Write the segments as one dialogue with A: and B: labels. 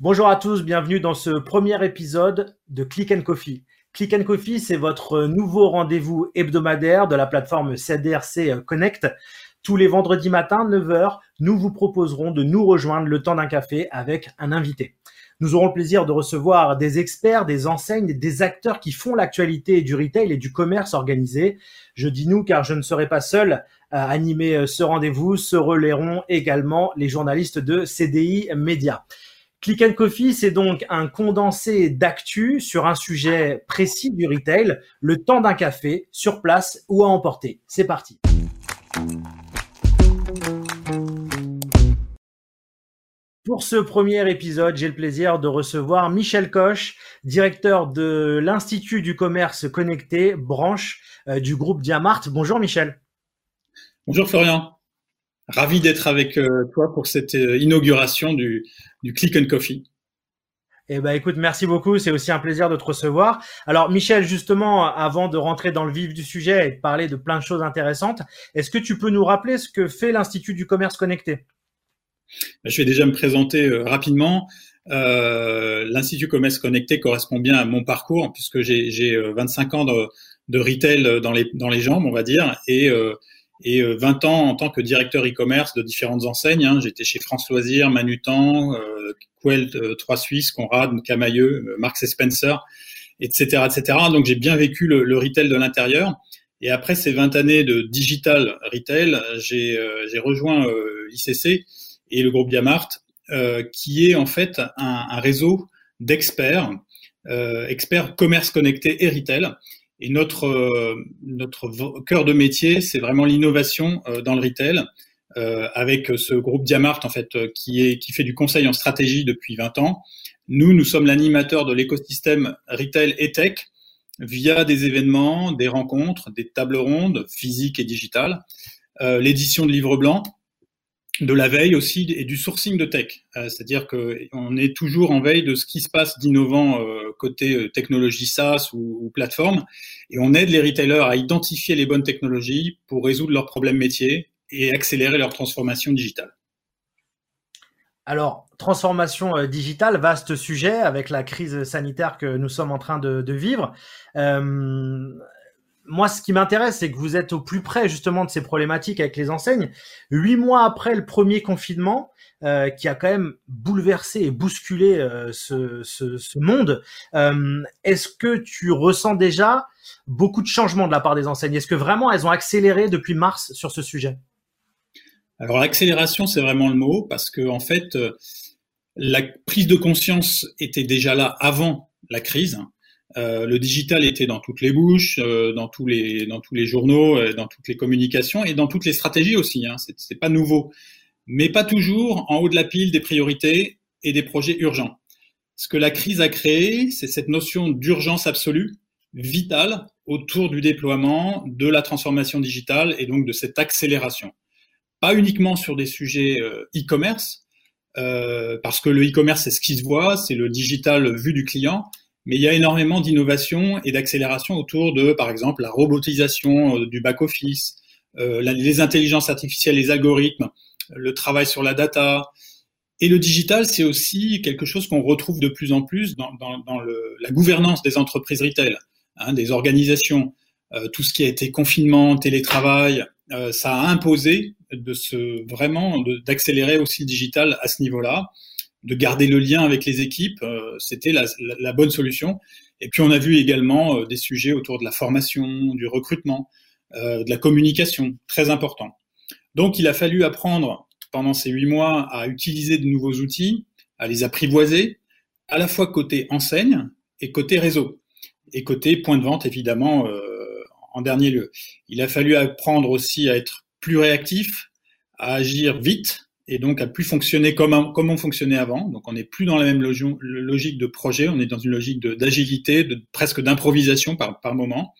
A: Bonjour à tous, bienvenue dans ce premier épisode de Click and Coffee. Click and Coffee, c'est votre nouveau rendez-vous hebdomadaire de la plateforme CDRC Connect. Tous les vendredis matins, 9h, nous vous proposerons de nous rejoindre le temps d'un café avec un invité. Nous aurons le plaisir de recevoir des experts, des enseignes, des acteurs qui font l'actualité du retail et du commerce organisé. Je dis nous car je ne serai pas seul à animer ce rendez-vous. Se relayeront également les journalistes de CDI Média. Click and Coffee, c'est donc un condensé d'actu sur un sujet précis du retail, le temps d'un café, sur place ou à emporter. C'est parti. Pour ce premier épisode, j'ai le plaisir de recevoir Michel Coche, directeur de l'Institut du commerce connecté, branche euh, du groupe Diamart. Bonjour Michel.
B: Bonjour Florian. Ravi d'être avec euh, toi pour cette euh, inauguration du, du Click and Coffee.
A: Eh ben, écoute, merci beaucoup. C'est aussi un plaisir de te recevoir. Alors, Michel, justement, avant de rentrer dans le vif du sujet et de parler de plein de choses intéressantes, est-ce que tu peux nous rappeler ce que fait l'Institut du commerce connecté?
B: Je vais déjà me présenter euh, rapidement. Euh, L'Institut commerce connecté correspond bien à mon parcours puisque j'ai 25 ans de, de, retail dans les, dans les jambes, on va dire, et euh, et 20 euh, ans en tant que directeur e-commerce de différentes enseignes. Hein. J'étais chez France Loisirs, Manutan, euh, Quell, euh, Trois Suisses, Conrad, Camailleux, euh, Marks Spencer, etc., etc. Donc j'ai bien vécu le, le, retail de l'intérieur. Et après ces 20 années de digital retail, j'ai rejoint l'ICC et le groupe Diamart, qui est en fait un réseau d'experts, experts commerce connecté et retail, et notre, euh, cœur de métier, c'est vraiment l'innovation euh, dans le retail, euh, avec ce groupe Diamart en fait qui fait du conseil en stratégie depuis 20 ans. Nous, nous sommes l'animateur de l'écosystème retail et tech via des événements, des rencontres, des tables rondes physiques et digitales, l'édition de livres blancs, de la veille aussi et du sourcing de tech. Euh, c'est-à-dire qu'on est toujours en veille de ce qui se passe d'innovant euh, côté euh, technologie SaaS ou, plateforme, et on aide les retailers à identifier les bonnes technologies pour résoudre leurs problèmes métiers et accélérer leur transformation digitale.
A: Alors, transformation digitale, vaste sujet avec la crise sanitaire que nous sommes en train de, de vivre moi, ce qui m'intéresse, c'est que vous êtes au plus près justement de ces problématiques avec les enseignes. Huit mois après le premier confinement, euh, qui a quand même bouleversé et bousculé euh, ce, monde, euh, est-ce que tu ressens déjà beaucoup de changements de la part des enseignes? Est-ce que vraiment elles ont accéléré depuis mars sur ce sujet?
B: Alors l'accélération, c'est vraiment le mot, parce que en fait, la prise de conscience était déjà là avant la crise. Euh, le digital était dans toutes les bouches, euh, dans tous les dans tous les journaux, euh, dans toutes les communications et dans toutes les stratégies aussi. Hein. C'est pas nouveau, mais pas toujours en haut de la pile des priorités et des projets urgents. Ce que la crise a créé, c'est cette notion d'urgence absolue, vitale, autour du déploiement de la transformation digitale et donc de cette accélération. Pas uniquement sur des sujets e-commerce, parce que le e-commerce c'est ce qui se voit, c'est le digital vu du client, mais il y a énormément d'innovation et d'accélération autour de, par exemple, la robotisation euh, du back-office, euh, les intelligences artificielles, les algorithmes, le travail sur la data. Et le digital, c'est aussi quelque chose qu'on retrouve de plus en plus dans, dans, dans le, la gouvernance des entreprises retail, hein, des organisations. Euh, tout ce qui a été confinement, télétravail, euh, ça a imposé de se vraiment d'accélérer aussi le digital à ce niveau-là de garder le lien avec les équipes, euh, c'était la, la, bonne solution. Et puis on a vu également euh, des sujets autour de la formation, du recrutement, euh, de la communication, très important. Donc il a fallu apprendre pendant ces huit mois à utiliser de nouveaux outils, à les apprivoiser, à la fois côté enseigne et côté réseau, et côté point de vente évidemment en dernier lieu. Il a fallu apprendre aussi à être plus réactif, à agir vite, et donc à plus fonctionner comme, comme on fonctionnait avant. Donc on n'est plus dans la même logique de projet, on est dans une logique d'agilité, de, presque d'improvisation par, par moment.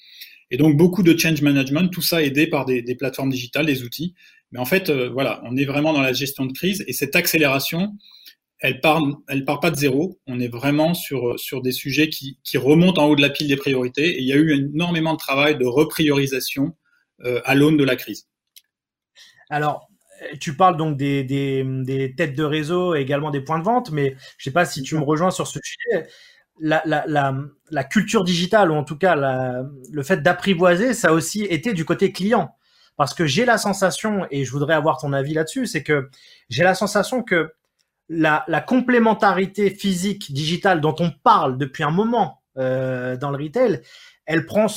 B: Et donc beaucoup de change management, tout ça aidé par des, des plateformes digitales, des outils. Mais en fait, euh, voilà, on est vraiment dans la gestion de crise et cette accélération, elle part, elle part pas de zéro. On est vraiment sur sur des sujets qui, qui remontent en haut de la pile des priorités. Et il y a eu énormément de travail de repriorisation euh, à l'aune de la crise.
A: Alors, tu parles donc des, des, des, têtes de réseau et également des points de vente, mais je sais pas si tu me rejoins sur ce sujet. La, la, la, la culture digitale, ou en tout cas le fait d'apprivoiser, ça a aussi été du côté client. Parce que j'ai la sensation, et je voudrais avoir ton avis là-dessus, c'est que j'ai la sensation que la, la, complémentarité physique digitale dont on parle depuis un moment euh, dans le retail, elle prend,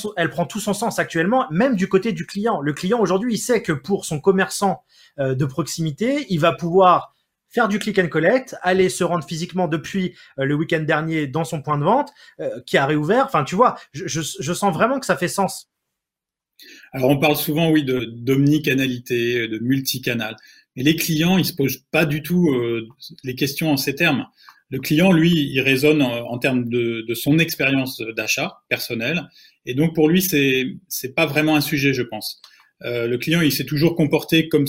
A: tout son sens actuellement, même du côté du client. Le client aujourd'hui, il sait que pour son commerçant euh, de proximité, il va pouvoir faire du click and collect, aller se rendre physiquement depuis euh, le week-end dernier dans son point de vente euh, qui a réouvert. Enfin, tu vois, je, sens vraiment que ça fait sens.
B: Alors, on parle souvent, oui, d'omnicanalité, de multicanal. Mais les clients, ils se posent pas du tout les questions en ces termes. Le client, lui, il raisonne en, termes de, de son expérience d'achat personnelle, et donc pour lui, c'est c'est pas vraiment un sujet, je pense. Euh, le client, il s'est toujours comporté comme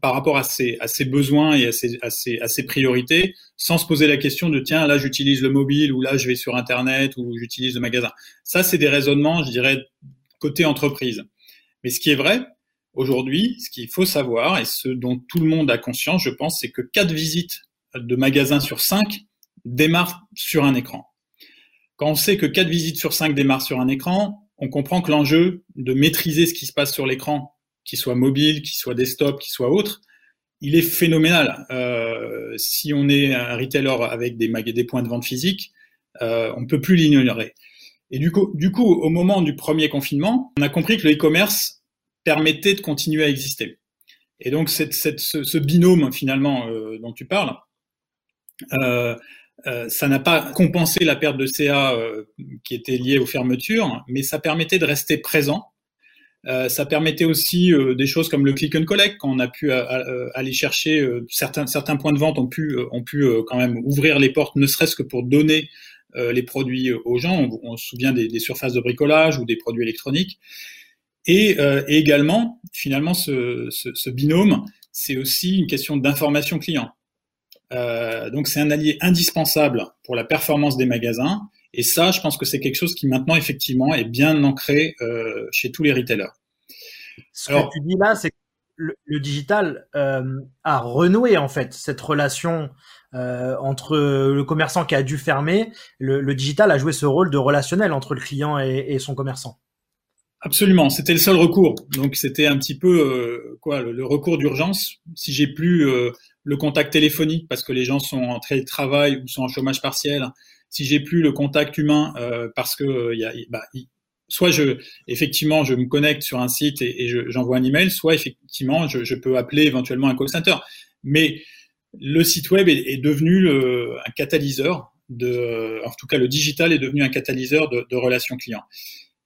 B: par rapport à ses, à ses besoins et à ses, à, ses, à ses priorités, sans se poser la question de tiens, là j'utilise le mobile ou là je vais sur Internet ou j'utilise le magasin. Ça, c'est des raisonnements, je dirais, côté entreprise. Mais ce qui est vrai, aujourd'hui, ce qu'il faut savoir et ce dont tout le monde a conscience, je pense, c'est que quatre visites de magasins sur cinq démarre sur un écran. Quand on sait que 4 visites sur 5 démarrent sur un écran, on comprend que l'enjeu de maîtriser ce qui se passe sur l'écran, qu'il soit mobile, qu'il soit desktop, qu'il soit autre, il est phénoménal. Euh, si on est un retailer avec des, points de vente physiques, euh, on ne peut plus l'ignorer. Et du coup, du coup, au moment du premier confinement, on a compris que le e-commerce permettait de continuer à exister. Et donc, ce, binôme finalement euh, dont tu parles, euh, ça n'a pas compensé la perte de CA euh, qui était liée aux fermetures, mais ça permettait de rester présent. Euh, ça permettait aussi des choses comme le click and collect, quand on a pu aller chercher certains certains points de vente ont pu ont pu quand même ouvrir les portes, ne serait-ce que pour donner les produits aux gens. On, se souvient des, surfaces de bricolage ou des produits électroniques. Et, également, finalement, ce binôme, c'est aussi une question d'information client. Euh, donc c'est un allié indispensable pour la performance des magasins. Et ça, je pense que c'est quelque chose qui maintenant effectivement est bien ancré euh, chez tous les retailers.
A: Ce que tu dis là, c'est que le, digital euh, a renoué en fait cette relation entre le commerçant qui a dû fermer. Le, le, digital a joué ce rôle de relationnel entre le client et, et son commerçant.
B: Absolument, c'était le seul recours. Donc c'était un petit peu quoi le, recours d'urgence. Si j'ai plus le contact téléphonique parce que les gens sont en travail ou sont en chômage partiel, si j'ai plus le contact humain euh, parce que y a, bah, soit je effectivement je me connecte sur un site et, j'envoie un email, soit effectivement je, peux appeler éventuellement un call center. Mais le site web est, devenu le, un catalyseur de, en tout cas le digital est devenu un catalyseur de, de relations clients.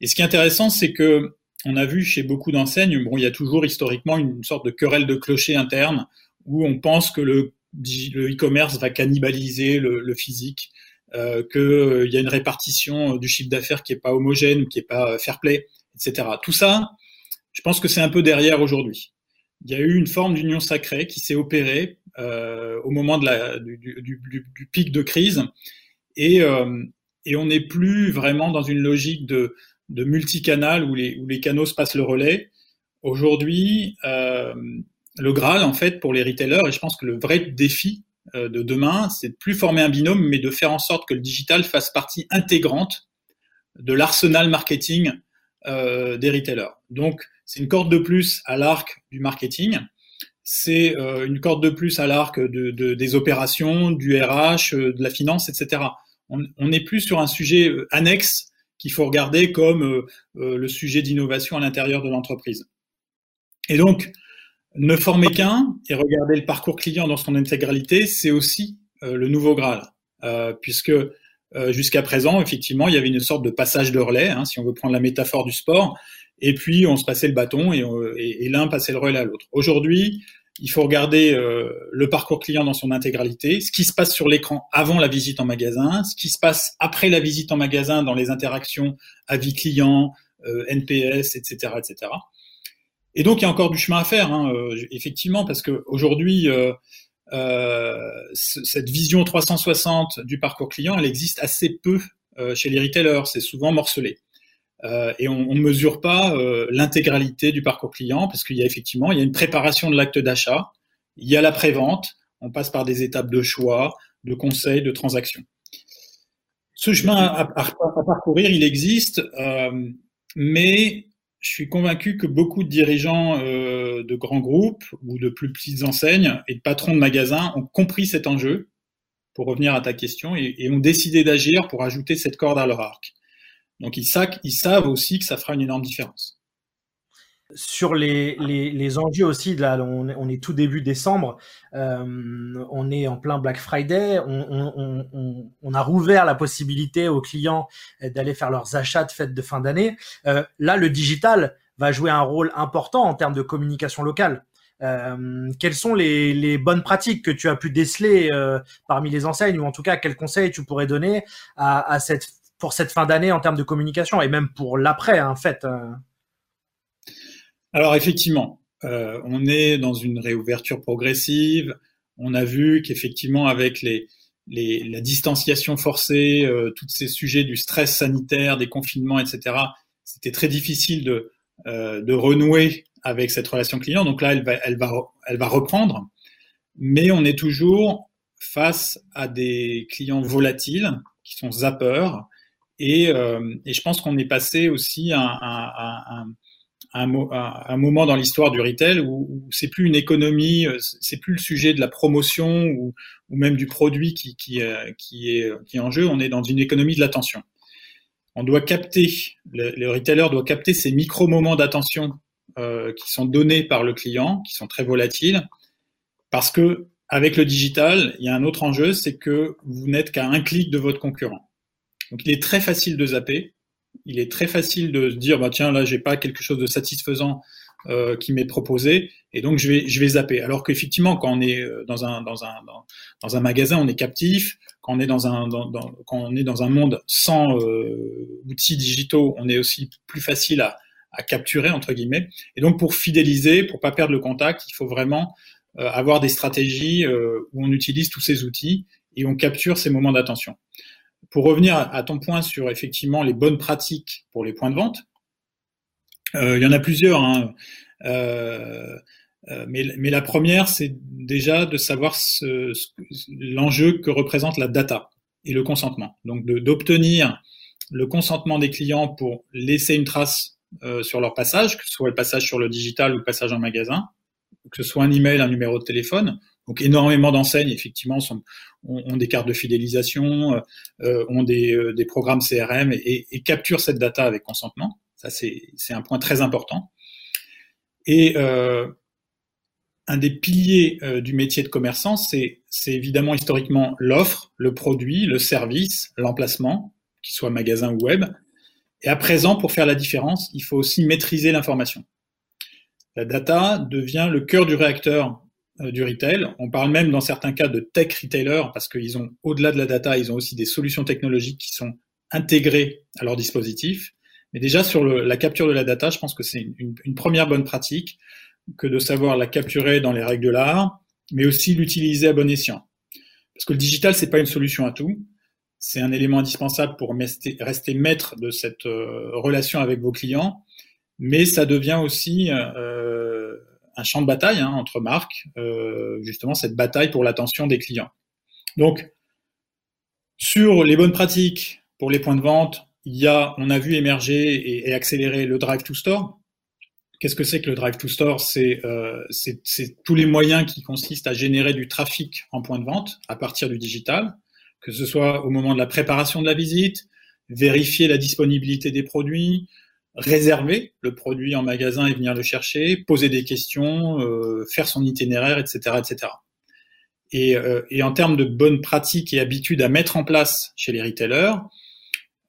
B: Et ce qui est intéressant, c'est que on a vu chez beaucoup d'enseignes, bon, il y a toujours historiquement une sorte de querelle de clocher interne où on pense que le e-commerce va cannibaliser le, le physique, euh, qu'il euh, y a une répartition du chiffre d'affaires qui est pas homogène, qui est pas fair play, etc. Tout ça, je pense que c'est un peu derrière aujourd'hui. Il y a eu une forme d'union sacrée qui s'est opérée euh, au moment de la, du, du, du, pic de crise, et, euh, et on n'est plus vraiment dans une logique de de multicanal où les, où les canaux se passent le relais. Aujourd'hui, euh, le Graal, en fait, pour les retailers, et je pense que le vrai défi euh, de demain, c'est de plus former un binôme, mais de faire en sorte que le digital fasse partie intégrante de l'arsenal marketing euh, des retailers. Donc, c'est une corde de plus à l'arc du marketing, c'est euh, une corde de plus à l'arc de, de, des opérations, du RH, de la finance, etc. On n'est plus sur un sujet annexe qu'il faut regarder comme le sujet d'innovation à l'intérieur de l'entreprise. Et donc, ne former qu'un et regarder le parcours client dans son intégralité, c'est aussi euh, le nouveau Graal, puisque jusqu'à présent, effectivement, il y avait une sorte de passage de relais, hein, si on veut prendre la métaphore du sport, et puis on se passait le bâton et, l'un passait le relais à l'autre. Aujourd'hui, il faut regarder euh, le parcours client dans son intégralité, ce qui se passe sur l'écran avant la visite en magasin, ce qui se passe après la visite en magasin dans les interactions avis client, euh, NPS, etc., etc. Et donc il y a encore du chemin à faire, hein, euh, effectivement, parce que aujourd'hui euh, cette vision 360 du parcours client, elle existe assez peu chez les retailers, c'est souvent morcelé. Euh, et on ne mesure pas euh, l'intégralité du parcours client parce qu'il y a effectivement il y a une préparation de l'acte d'achat Il y a la prévente, on passe par des étapes de choix, de conseils, de transactions. Ce chemin à, parcourir, il existe, euh, mais je suis convaincu que beaucoup de dirigeants euh, de grands groupes ou de plus petites enseignes et de patrons de magasins ont compris cet enjeu, pour revenir à ta question, et, ont décidé d'agir pour ajouter cette corde à leur arc. Donc ils savent aussi que ça fera une énorme différence
A: sur les, les, enjeux aussi, là, on, est tout début décembre, euh, on est en plein Black Friday, on, a rouvert la possibilité aux clients d'aller faire leurs achats de fêtes de fin d'année. Euh, là, le digital va jouer un rôle important en termes de communication locale. Euh, quelles sont les, bonnes pratiques que tu as pu déceler parmi les enseignes, ou en tout cas, quels conseils tu pourrais donner à, cette, pour cette fin d'année en termes de communication, et même pour l'après, en fait
B: alors effectivement, euh, on est dans une réouverture progressive. On a vu qu'effectivement, avec les, les, la distanciation forcée, euh, tous ces sujets du stress sanitaire, des confinements, etc., c'était très difficile de, euh, de renouer avec cette relation client. Donc là, elle va, elle, va, elle va reprendre. Mais on est toujours face à des clients volatiles qui sont zappeurs. Et, euh, et je pense qu'on est passé aussi à, à, à, un, moment dans l'histoire du retail où, c'est plus une économie, euh, c'est plus le sujet de la promotion ou, même du produit euh, qui, est, en jeu. On est dans une économie de l'attention. On doit capter, le, le, retailer doit capter ces micro moments d'attention euh, qui sont donnés par le client, qui sont très volatiles, parce que avec le digital, il y a un autre enjeu, c'est que vous n'êtes qu'à un clic de votre concurrent. Donc il est très facile de zapper il est très facile de se dire bah tiens là j'ai pas quelque chose de satisfaisant euh, qui m'est proposé et donc je vais je vais zapper. Alors qu'effectivement quand on est euh, dans un dans un dans, un magasin on est captif. Quand on est dans un dans, un monde sans euh, outils digitaux on est aussi plus facile à, à capturer entre guillemets. Et donc pour fidéliser, pour pas perdre le contact, il faut vraiment avoir des stratégies où on utilise tous ces outils et on capture ces moments d'attention pour revenir à ton point sur effectivement les bonnes pratiques pour les points de vente, euh, il y en a plusieurs. Hein. Euh, euh, mais, mais, la première, c'est déjà de savoir ce, l'enjeu que représente la data et le consentement. Donc d'obtenir le consentement des clients pour laisser une trace euh, sur leur passage, que ce soit le passage sur le digital ou le passage en magasin, que ce soit un email, un numéro de téléphone, donc énormément d'enseignes, effectivement, sont, ont, des cartes de fidélisation, euh, euh ont des, euh, des, programmes CRM et, et, capturent cette data avec consentement. Ça, c'est un point très important. Et euh, un des piliers euh, du métier de commerçant, c'est évidemment historiquement l'offre, le produit, le service, l'emplacement, qu'il soit magasin ou web. Et à présent, pour faire la différence, il faut aussi maîtriser l'information. La data devient le cœur du réacteur du retail. On parle même dans certains cas de tech retailer parce qu'ils ont, au-delà de la data, ils ont aussi des solutions technologiques qui sont intégrées à leur dispositif. Mais déjà sur la capture de la data, je pense que c'est une, première bonne pratique que de savoir la capturer dans les règles de l'art, mais aussi l'utiliser à bon escient. Parce que le digital, c'est pas une solution à tout. C'est un élément indispensable pour rester, rester maître de cette euh, relation avec vos clients, mais ça devient aussi euh, un champ de bataille hein, entre marques, euh, justement cette bataille pour l'attention des clients. Donc, sur les bonnes pratiques pour les points de vente, il y a, on a vu émerger et, accélérer le drive to store. Qu'est-ce que c'est que le drive to store? C'est euh, tous les moyens qui consistent à générer du trafic en point de vente à partir du digital, que ce soit au moment de la préparation de la visite, vérifier la disponibilité des produits, réserver le produit en magasin et venir le chercher, poser des questions, euh, faire son itinéraire, etc., etc. Et, euh, et, en termes de bonnes pratiques et habitudes à mettre en place chez les retailers,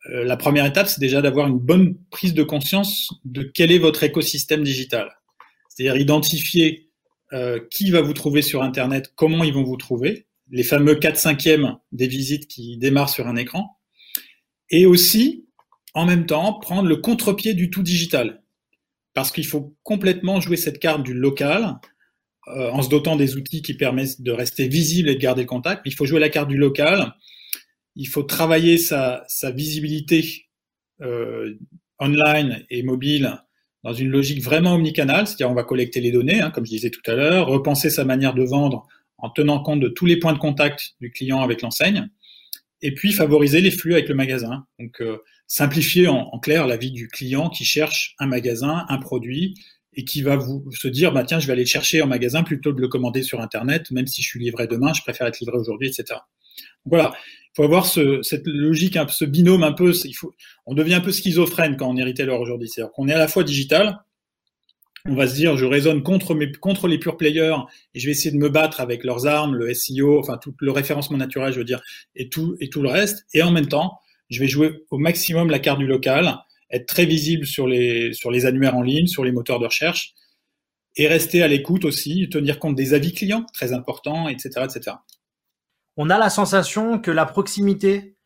B: euh, la première étape, c'est déjà d'avoir une bonne prise de conscience de quel est votre écosystème digital. C'est-à-dire identifier euh, qui va vous trouver sur Internet, comment ils vont vous trouver, les fameux 4 cinquièmes des visites qui démarrent sur un écran, et aussi en même temps prendre le contre-pied du tout digital. Parce qu'il faut complètement jouer cette carte du local euh, en se dotant des outils qui permettent de rester visible et de garder le contact. Il faut jouer la carte du local. Il faut travailler sa, sa visibilité euh, online et mobile dans une logique vraiment omnicanale, c'est-à-dire on va collecter les données, hein, comme je disais tout à l'heure, repenser sa manière de vendre en tenant compte de tous les points de contact du client avec l'enseigne, et puis favoriser les flux avec le magasin. Donc euh, simplifier en, clair la vie du client qui cherche un magasin, un produit, et qui va vous se dire bah tiens je vais aller le chercher en magasin plutôt que de le commander sur internet, même si je suis livré demain, je préfère être livré aujourd'hui, etc. Donc voilà, il faut avoir ce, cette logique, ce binôme un peu. Il faut, on devient un peu schizophrène quand on est retailer aujourd'hui. C'est-à-dire qu'on est à la fois digital, on va se dire je raisonne contre mes contre les pure players et je vais essayer de me battre avec leurs armes, le SEO, enfin tout le référencement naturel, je veux dire, et tout et tout le reste. Et en même temps, je vais jouer au maximum la carte du local, être très visible sur les sur les annuaires en ligne, sur les moteurs de recherche, et rester à l'écoute aussi, tenir compte des avis clients, très important, etc., etc
A: on a la sensation que la proximité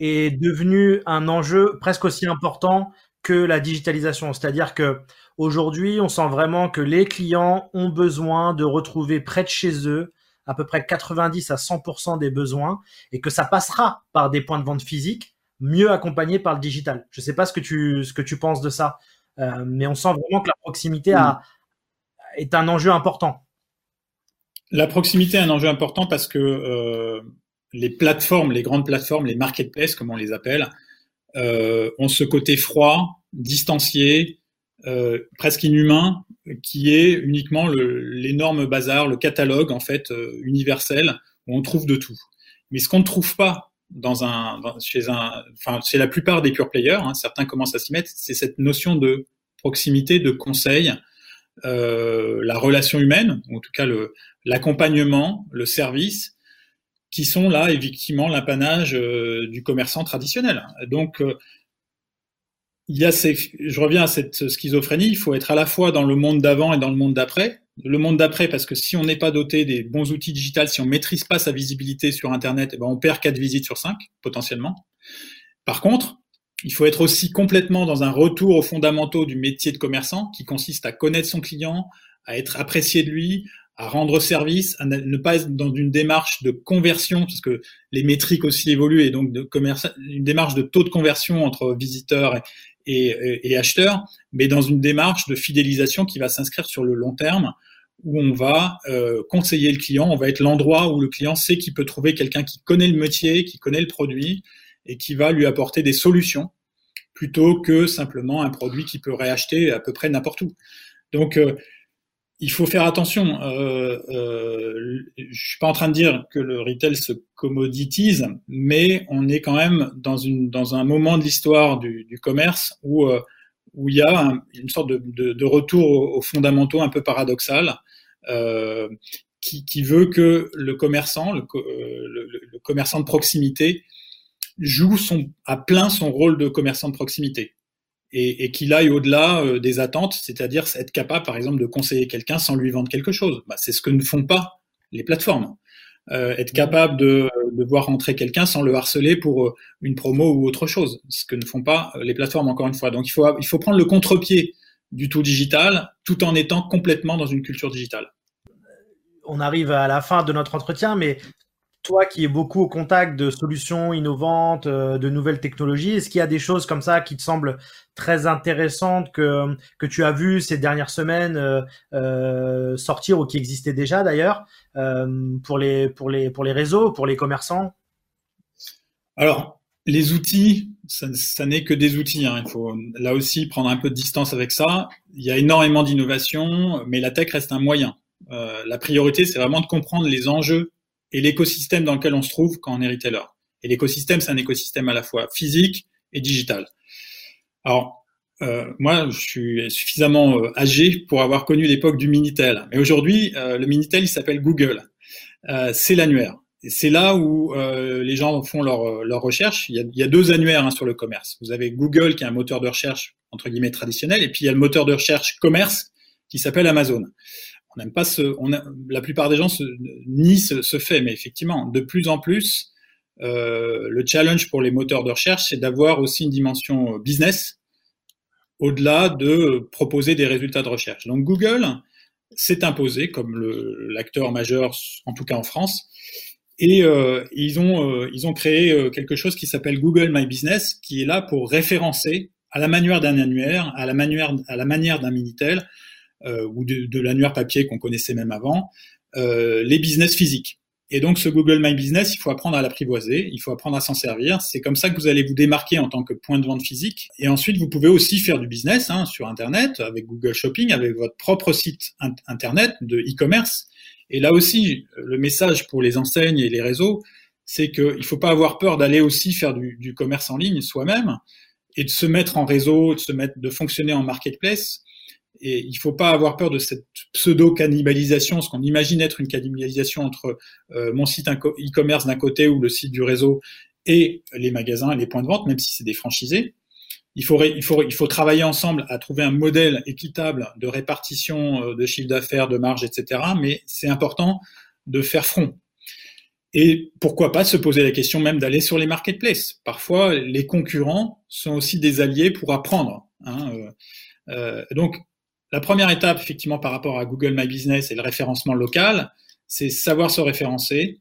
A: est devenue un enjeu presque aussi important que la digitalisation. C'est-à-dire que aujourd'hui, on sent vraiment que les clients ont besoin de retrouver près de chez eux à peu près 90 à 100% des besoins et que ça passera par des points de vente physiques mieux accompagnés par le digital. Je ne sais pas ce que tu, ce que tu penses de ça, euh, mais on sent vraiment que la proximité a, est un enjeu important.
B: La proximité est un enjeu important parce que euh, les plateformes, les grandes plateformes, les marketplaces, comme on les appelle, euh, ont ce côté froid, distancié, presque inhumain, qui est uniquement l'énorme bazar, le catalogue en fait universel où on trouve de tout. Mais ce qu'on ne trouve pas dans un, chez un, enfin chez la plupart des pure players, hein, certains commencent à s'y mettre, c'est cette notion de proximité, de conseil, euh, la relation humaine, ou en tout cas le, l'accompagnement, le service, qui sont là effectivement l'apanage euh, du commerçant traditionnel. Donc, euh, il y a ces, je reviens à cette schizophrénie, il faut être à la fois dans le monde d'avant et dans le monde d'après. Le monde d'après, parce que si on n'est pas doté des bons outils digitaux, si on maîtrise pas sa visibilité sur Internet, eh ben on perd quatre visites sur cinq, potentiellement. Par contre, il faut être aussi complètement dans un retour aux fondamentaux du métier de commerçant, qui consiste à connaître son client, à être apprécié de lui, à rendre service, à ne pas être dans une démarche de conversion, parce que les métriques aussi évoluent, et donc une démarche de taux de conversion entre visiteurs et, et, acheteurs, mais dans une démarche de fidélisation qui va s'inscrire sur le long terme, où on va euh, conseiller le client, on va être l'endroit où le client sait qu'il peut trouver quelqu'un qui connaît le métier, qui connaît le produit, et qui va lui apporter des solutions, plutôt que simplement un produit qu'il peut réacheter à peu près n'importe où. Donc, euh, il faut faire attention. Euh, euh, je suis pas en train de dire que le retail se commoditise, mais on est quand même dans un moment de l'histoire du, commerce où euh, où il y a une sorte de, retour aux, fondamentaux un peu paradoxal, euh, qui, veut que le commerçant, le, euh, le, le, commerçant de proximité, joue son, à plein son rôle de commerçant de proximité et, et qu'il aille au-delà euh, des attentes, c'est-à-dire être capable, par exemple, de conseiller quelqu'un sans lui vendre quelque chose. Bah, c'est ce que ne font pas les plateformes. Euh, être capable de, de voir rentrer quelqu'un sans le harceler pour euh, une promo ou autre chose, ce que ne font pas euh, les plateformes encore une fois. Donc il faut, il faut prendre le contre-pied du tout digital tout en étant complètement dans une culture digitale.
A: On arrive à la fin de notre entretien, mais toi qui es beaucoup au contact de solutions innovantes, euh, de nouvelles technologies, est-ce qu'il y a des choses comme ça qui te semblent très intéressantes que, que tu as vues ces dernières semaines euh, euh, sortir ou qui existaient déjà d'ailleurs pour, les, pour, les, pour les réseaux, pour les commerçants?
B: Alors, les outils, ça, n'est que des outils. Hein. Il faut là aussi prendre un peu de distance avec ça. Il y a énormément d'innovation, mais la tech reste un moyen. La priorité, c'est vraiment de comprendre les enjeux et l'écosystème dans lequel on se trouve quand on est retailer. Et l'écosystème, c'est un écosystème à la fois physique et digital. Alors, euh, moi, je suis suffisamment euh, âgé pour avoir connu l'époque du Minitel. Mais aujourd'hui, euh, le Minitel, il s'appelle Google. Euh, c'est l'annuaire. C'est là où euh, les gens font leur, leur recherche. Il y, a, il y a deux annuaires hein, sur le commerce. Vous avez Google, qui est un moteur de recherche entre guillemets traditionnel, et puis il y a le moteur de recherche commerce qui s'appelle Amazon on la plupart des gens se, nient ce, fait, mais effectivement, de plus en plus, euh, le challenge pour les moteurs de recherche, c'est d'avoir aussi une dimension business au-delà de proposer des résultats de recherche. Donc Google s'est imposé comme l'acteur majeur, en tout cas en France, et euh, ils ont euh, créé euh, quelque chose qui s'appelle Google My Business, qui est là pour référencer à la manière d'un annuaire, à la manière, d'un Minitel euh, ou de, de l'annuaire papier qu'on connaissait même avant, euh, les business physiques. Et donc, ce Google My Business, il faut apprendre à l'apprivoiser, il faut apprendre à s'en servir. C'est comme ça que vous allez vous démarquer en tant que point de vente physique. Et ensuite, vous pouvez aussi faire du business hein, sur Internet, avec Google Shopping, avec votre propre site Internet de e-commerce. Et là aussi, le message pour les enseignes et les réseaux, c'est qu'il ne faut pas avoir peur d'aller aussi faire du, du commerce en ligne soi-même et de se mettre en réseau, de se mettre, de fonctionner en marketplace et il faut pas avoir peur de cette pseudo-cannibalisation, ce qu'on imagine être une cannibalisation entre euh, mon site e-commerce d'un côté ou le site du réseau et les magasins les points de vente, même si c'est des franchisés. Il faut, il, faut, il faut travailler ensemble à trouver un modèle équitable de répartition euh, de chiffre d'affaires, de marge, etc. Mais c'est important de faire front. Et pourquoi pas se poser la question même d'aller sur les marketplaces. Parfois, les concurrents sont aussi des alliés pour apprendre. Hein. Euh, euh donc, la première étape, effectivement, par rapport à Google My Business et le référencement local, c'est savoir se référencer,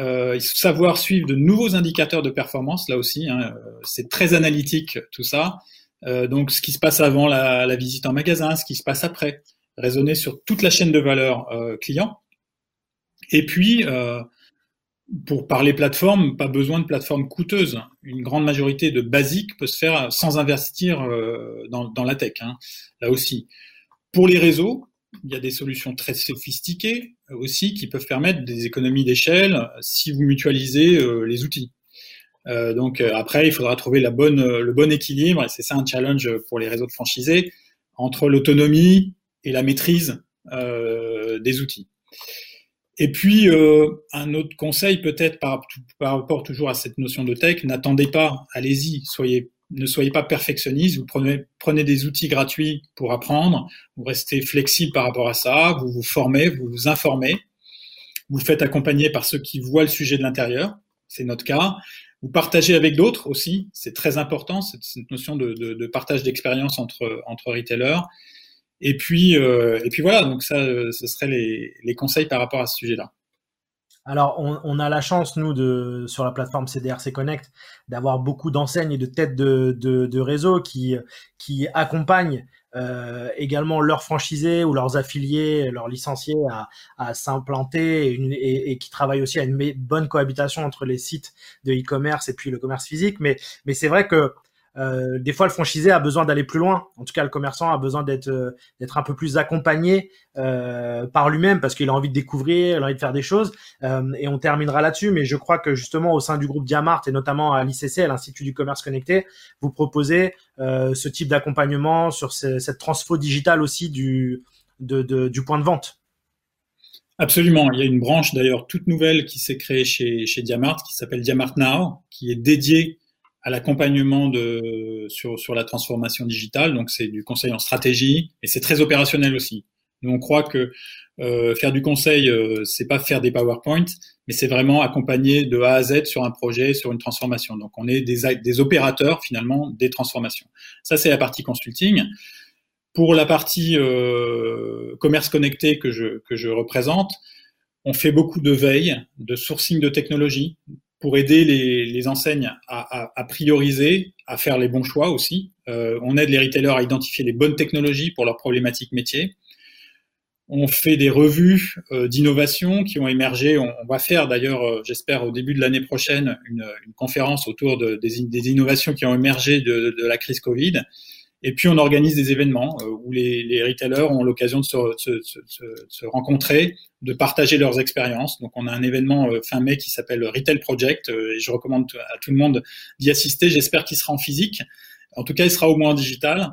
B: euh, savoir suivre de nouveaux indicateurs de performance, là aussi, hein, c'est très analytique tout ça. Euh, donc, ce qui se passe avant la, visite en magasin, ce qui se passe après, raisonner sur toute la chaîne de valeur euh, client. Et puis, euh, pour parler plateforme, pas besoin de plateforme coûteuse. Une grande majorité de basiques peut se faire sans investir euh, dans, la tech. Hein, là aussi. Pour les réseaux, il y a des solutions très sophistiquées euh, aussi qui peuvent permettre des économies d'échelle si vous mutualisez euh, les outils. Euh, donc après, il faudra trouver le bon équilibre, et c'est ça un challenge pour les réseaux de franchisés, entre l'autonomie et la maîtrise des outils. Et puis, euh, un autre conseil peut-être par, rapport toujours à cette notion de tech, n'attendez pas, allez-y, soyez, ne soyez pas perfectionniste, vous prenez, prenez des outils gratuits pour apprendre, vous restez flexible par rapport à ça, vous vous formez, vous vous informez, vous faites accompagner par ceux qui voient le sujet de l'intérieur, c'est notre cas, vous partagez avec d'autres aussi, c'est très important, cette, cette notion de, de, de partage d'expérience entre, entre retailers, et puis, euh, et puis voilà, donc ça, euh, ce serait les, les conseils par rapport à ce sujet-là.
A: Alors, on, on, a la chance, nous, de, sur la plateforme CDRC Connect, d'avoir beaucoup d'enseignes et de têtes de, de, de réseau qui, qui accompagnent euh, également leurs franchisés ou leurs affiliés, leurs licenciés à, à s'implanter et, et, qui travaillent aussi à une bonne cohabitation entre les sites de e-commerce et puis le commerce physique. Mais, mais c'est vrai que euh, des fois, le franchisé a besoin d'aller plus loin. En tout cas, le commerçant a besoin d'être euh, un peu plus accompagné euh, par lui-même parce qu'il a envie de découvrir, il a envie de faire des choses. et on terminera là-dessus. Mais je crois que justement au sein du groupe Diamart et notamment à l'ICC, à l'Institut du commerce connecté, vous proposez ce type d'accompagnement sur cette transfo digitale aussi du du point de vente.
B: Absolument. Il y a une branche d'ailleurs toute nouvelle qui s'est créée chez, chez Diamart qui s'appelle Diamart Now, qui est dédiée à l'accompagnement de sur, sur la transformation digitale. Donc c'est du conseil en stratégie et c'est très opérationnel aussi. Nous on croit que euh, faire du conseil, euh, c'est pas faire des PowerPoint, mais c'est vraiment accompagner de A à Z sur un projet, sur une transformation. Donc on est des, des opérateurs finalement des transformations. Ça c'est la partie consulting. Pour la partie euh, commerce connecté que je, que je représente, on fait beaucoup de veille, de sourcing de technologie, pour aider les, les enseignes à, prioriser, à faire les bons choix aussi. Euh, on aide les retailers à identifier les bonnes technologies pour leurs problématiques métiers. On fait des revues euh, d'innovation qui ont émergé. On, va faire d'ailleurs, euh, j'espère, au début de l'année prochaine, une, conférence autour de, des, innovations qui ont émergé de la crise Covid et puis on organise des événements euh, où les, les, retailers ont l'occasion de se, se, se, rencontrer, de partager leurs expériences. Donc on a un événement euh, fin mai qui s'appelle Retail Project euh, et je recommande à tout le monde d'y assister. J'espère qu'il sera en physique. En tout cas, il sera au moins en digital.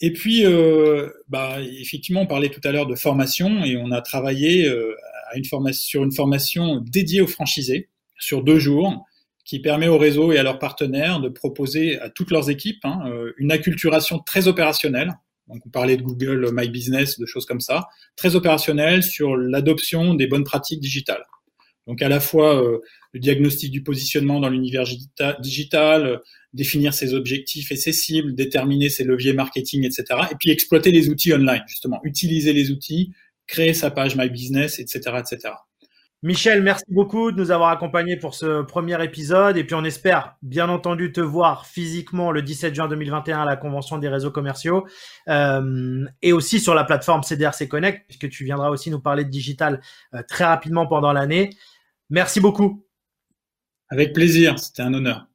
B: Et puis, euh, bah, effectivement, on parlait tout à l'heure de formation et on a travaillé à une sur une formation dédiée aux franchisés sur deux jours qui permet au réseau et à leurs partenaires de proposer à toutes leurs équipes hein, euh, une acculturation très opérationnelle. Donc, on parlait de Google My Business, de choses comme ça, très opérationnelle sur l'adoption des bonnes pratiques digitales. Donc, à la fois euh, le diagnostic du positionnement dans l'univers digital, définir ses objectifs et ses cibles, déterminer ses leviers marketing, etc. Et puis exploiter les outils online, justement, utiliser les outils, créer sa page My Business, etc., etc.
A: Michel, merci beaucoup de nous avoir accompagnés pour ce premier épisode. Et puis on espère bien entendu te voir physiquement le 17 juin 2021 à la Convention des réseaux commerciaux euh, et aussi sur la plateforme CDRC Connect, puisque tu viendras aussi nous parler de digital euh, très rapidement pendant l'année. Merci beaucoup.
B: Avec plaisir, c'était un honneur.